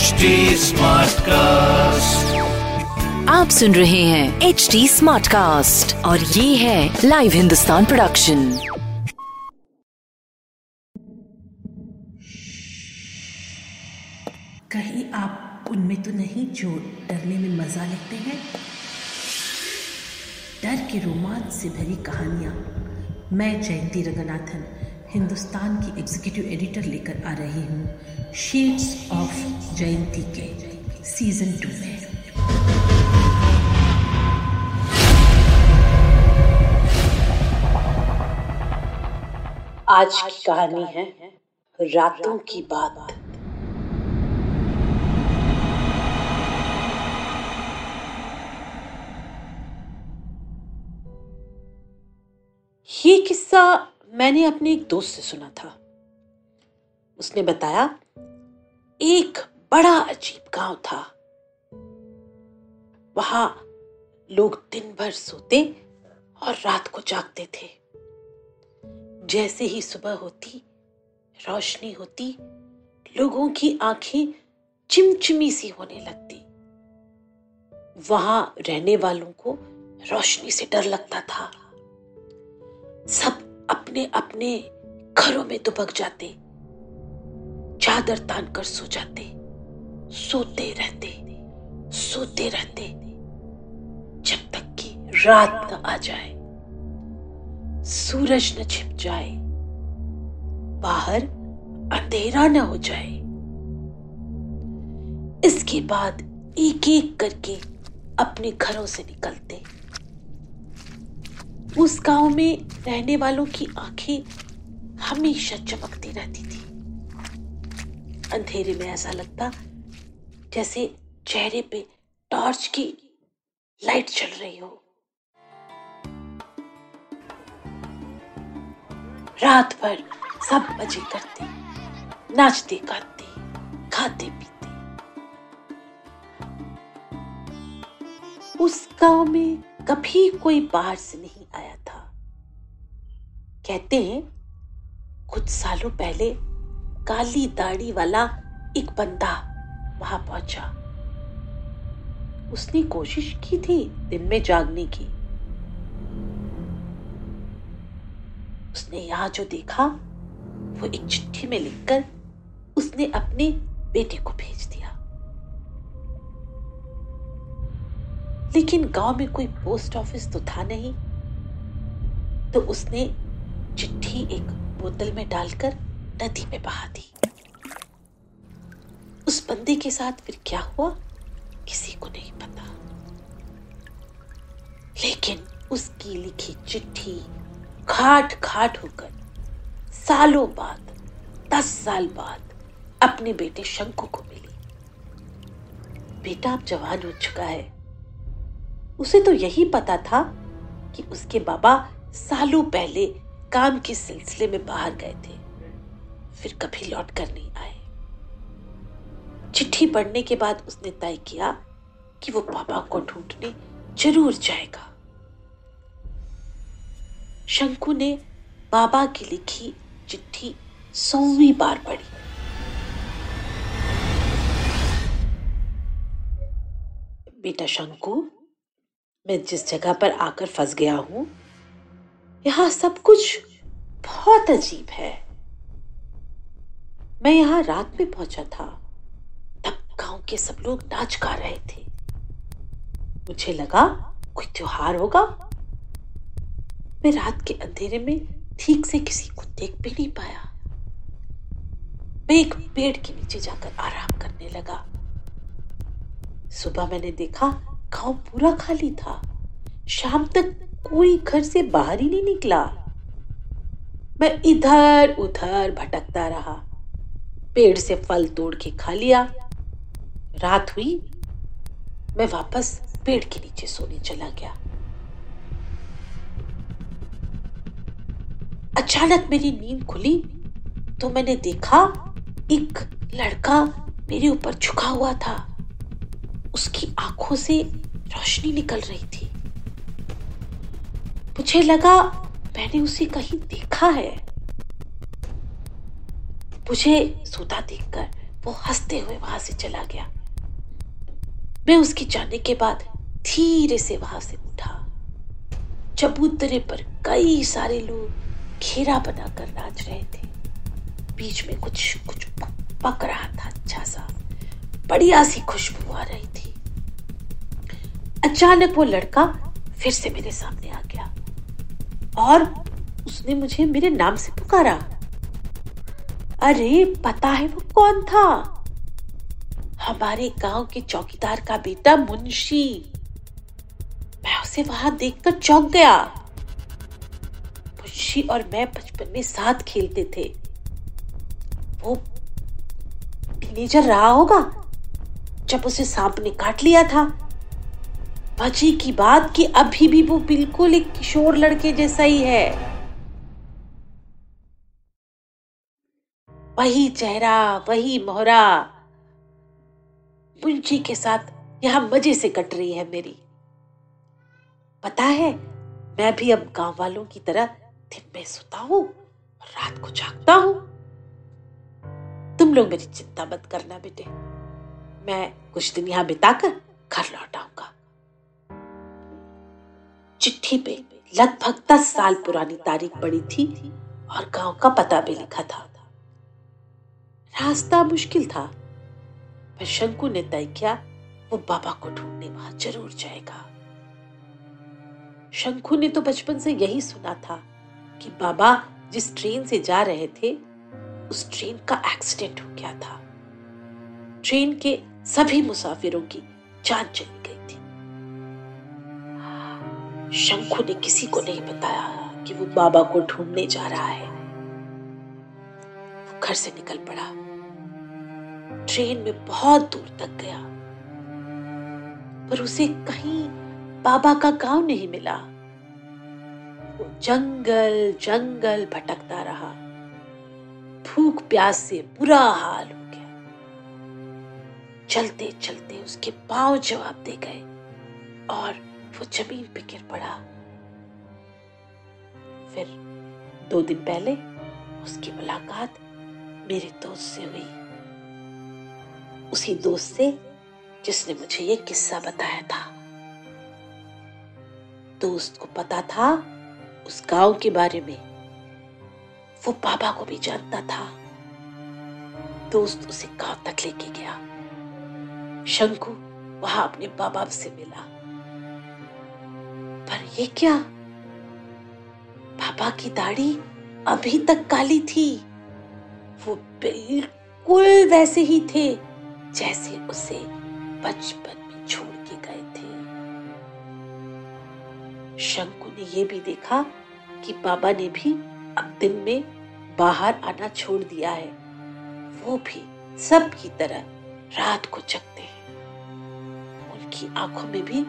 HD Smartcast. आप सुन रहे हैं एच डी स्मार्ट कास्ट और ये है लाइव हिंदुस्तान प्रोडक्शन कहीं आप उनमें तो नहीं जो डरने में मज़ा लेते हैं? डर के रोमांच से भरी कहानियाँ। मैं जयंती रंगनाथन हिंदुस्तान की एग्जीक्यूटिव एडिटर लेकर आ रही हूँ। शेड्स ऑफ़ जयंती के सीज़न टू में। आज की कहानी है रातों की बात। ये किस्सा मैंने अपने एक दोस्त से सुना था। उसने बताया, एक बड़ा अजीब गाँव था। वहाँ लोग दिन भर सोते और रात को जागते थे। जैसे ही सुबह होती, रोशनी होती, लोगों की आँखें चिमचिमी सी होने लगती। वहाँ रहने वालों को रोशनी से डर लगता था। सब अपने अपने घरों में दुबक जाते, चादर तान कर सो जाते, सोते रहते सोते रहते, जब तक कि रात न आ जाए, सूरज न छिप जाए, बाहर अंधेरा न हो जाए। इसके बाद एक एक करके अपने घरों से निकलते उस गाँव में रहने वालों की आँखें हमेशा चमकती रहती थी। अंधेरे में ऐसा लगता जैसे चेहरे पे टॉर्च की लाइट चल रही हो। रात भर सब मज़े करते, नाचते, गाते, खाते, पीते। उस गाँव में कभी कोई बाहर से नहीं कहते हैं, कुछ सालों पहले काली दाढ़ी वाला एक बंदा वहाँ पहुँचा। उसने कोशिश की थी दिन में जागने की। उसने यहाँ जो देखा, वो एक चिट्ठी में लिखकर उसने अपने बेटे को भेज दिया। लेकिन गाँव में कोई पोस्ट ऑफ़िस तो था नहीं तो उसने चिट्ठी एक बोतल में डालकर नदी में बहा दी। उस बंदे के साथ फिर क्या हुआ? किसी को नहीं पता। लेकिन उसकी लिखी चिट्ठी खाट खाट होकर सालों बाद, दस साल बाद अपने बेटे शंकु को मिली। बेटा अब जवान हो चुका है। उसे तो यही पता था कि उसके बाबा सालों पहले काम के सिलसिले में बाहर गए थे। फिर कभी लौट कर नहीं आए। चिट्ठी पढ़ने के बाद उसने तय किया कि वो पापा को ढूँढने ज़रूर जाएगा। शंकु ने बाबा की लिखी चिट्ठी सौवीं बार पढ़ी। बेटा शंकु, मैं जिस जगह पर आकर फंस गया हूँ यहाँ सब कुछ बहुत अजीब है। मैं यहाँ रात में पहुँचा था, तब गाँव के सब लोग नाच गा रहे थे। मुझे लगा, कोई त्योहार होगा। मैं रात के अंधेरे में ठीक से किसी को देख भी नहीं पाया। मैं एक पेड़ के नीचे जाकर आराम करने लगा। सुबह मैंने देखा, गाँव पूरा खाली था। शाम तक कोई घर से बाहर ही नहीं निकला। मैं इधर उधर भटकता रहा। पेड़ से फल तोड़ के खा लिया। रात हुई। मैं वापस पेड़ के नीचे सोने चला गया। अचानक मेरी नींद खुली तो मैंने देखा एक लड़का मेरे ऊपर झुका हुआ था। उसकी आँखों से रोशनी निकल रही थी। मुझे लगा मैंने उसे कहीं देखा है। मुझे सोता देखकर वो हँसते हुए वहाँ से चला गया। मैं उसके जाने के बाद धीरे से वहाँ से उठा। चबूतरे पर कई सारे लोग घेरा बनाकर नाच रहे थे। बीच में कुछ कुछ पक रहा था अच्छा सा। बढ़िया सी खुशबू आ रही थी। अचानक वो लड़का फिर से मेरे सामने आ गया। और उसने मुझे मेरे नाम से पुकारा। अरे, पता है वो कौन था? हमारे गाँव के चौकीदार का बेटा मुंशी। मैं उसे वहाँ देखकर चौंक गया। मुंशी और मैं बचपन में साथ खेलते थे। वो टीनेजर रहा होगा जब उसे सांप ने काट लिया था। बची की बात कि अभी भी वो बिल्कुल एक किशोर लड़के जैसा ही है। वही चेहरा, वही मोहरा। मुंशी के साथ यहाँ मज़े से कट रही है मेरी। पता है, मैं भी अब गाँव वालों की तरह दिन में सोता हूँ और रात को जागता हूँ। तुम लोग मेरी चिंता मत करना बेटे। मैं कुछ दिन यहाँ बिताकर घर लौट आऊँगा। चिट्ठी पे लगभग दस साल पुरानी तारीख पड़ी थी और गाँव का पता भी लिखा था। रास्ता मुश्किल था, पर शंकु ने तय किया, वो बाबा को ढूँढने वहाँ ज़रूर जाएगा। शंकु ने तो बचपन से यही सुना था कि बाबा जिस ट्रेन से जा रहे थे, उस ट्रेन का एक्सीडेंट हो गया था। ट्रेन के सभी मुसाफिरों की जान चली। शंकु ने किसी को नहीं बताया कि वो बाबा को ढूँढने जा रहा है। वो घर से निकल पड़ा। ट्रेन में बहुत दूर तक गया। पर उसे कहीं बाबा का गाँव नहीं मिला। वो जंगल जंगल भटकता रहा। भूख प्यास से बुरा हाल हो गया। चलते चलते उसके पाँव जवाब दे गए और वो ज़मीन पे गिर पड़ा। फिर दो दिन पहले उसकी मुलाकात मेरे दोस्त से हुई। उसी दोस्त से जिसने मुझे ये किस्सा बताया था। दोस्त को पता था उस गाँव के बारे में। वो बाबा को भी जानता था। दोस्त उसे गाँव तक लेके गया। शंकु वहाँ अपने बाबा से मिला। ये क्या? पापा की दाढ़ी अभी तक काली थी। वो बिल्कुल वैसे ही थे, जैसे उसे बचपन में छोड़ के गए थे। शंकु ने यह भी देखा कि बाबा ने भी अब दिन में बाहर आना छोड़ दिया है। वो भी सब की तरह रात को जगते हैं। उनकी आँखों में भी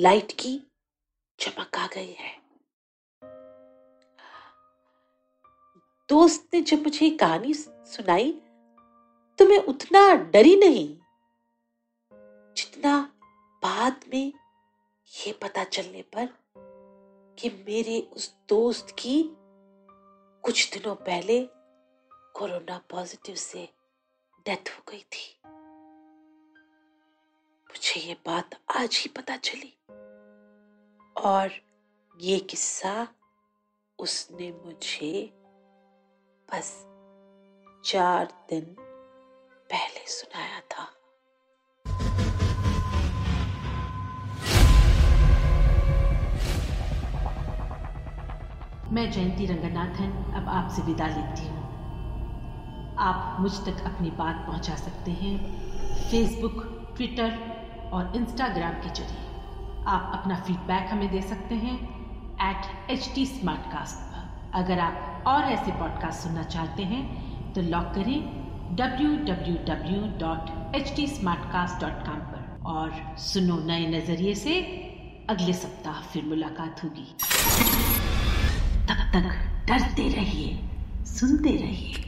लाइट की चमक आ गई है। दोस्त ने जब मुझे कहानी सुनाई तो मैं उतना डरी नहीं जितना बाद में ये पता चलने पर कि मेरे उस दोस्त की कुछ दिनों पहले कोरोना पॉजिटिव से डेथ हो गई थी। मुझे ये बात आज ही पता चली। और ये किस्सा उसने मुझे बस चार दिन पहले सुनाया था। मैं जयंती रंगनाथन अब आपसे विदा लेती हूँ। आप मुझ तक अपनी बात पहुँचा सकते हैं। फेसबुक ट्विटर और इंस्टाग्राम के ज़रिए। आप अपना फीडबैक हमें दे सकते हैं at H T smart cast पर। अगर आप और ऐसे पॉडकास्ट सुनना चाहते हैं तो लॉक करें W W W dot H T Smartcast dot com पर और सुनो नए नज़रिए से अगले सप्ताह फिर मुलाकात होगी। तब तक डरते रहिए, सुनते रहिए।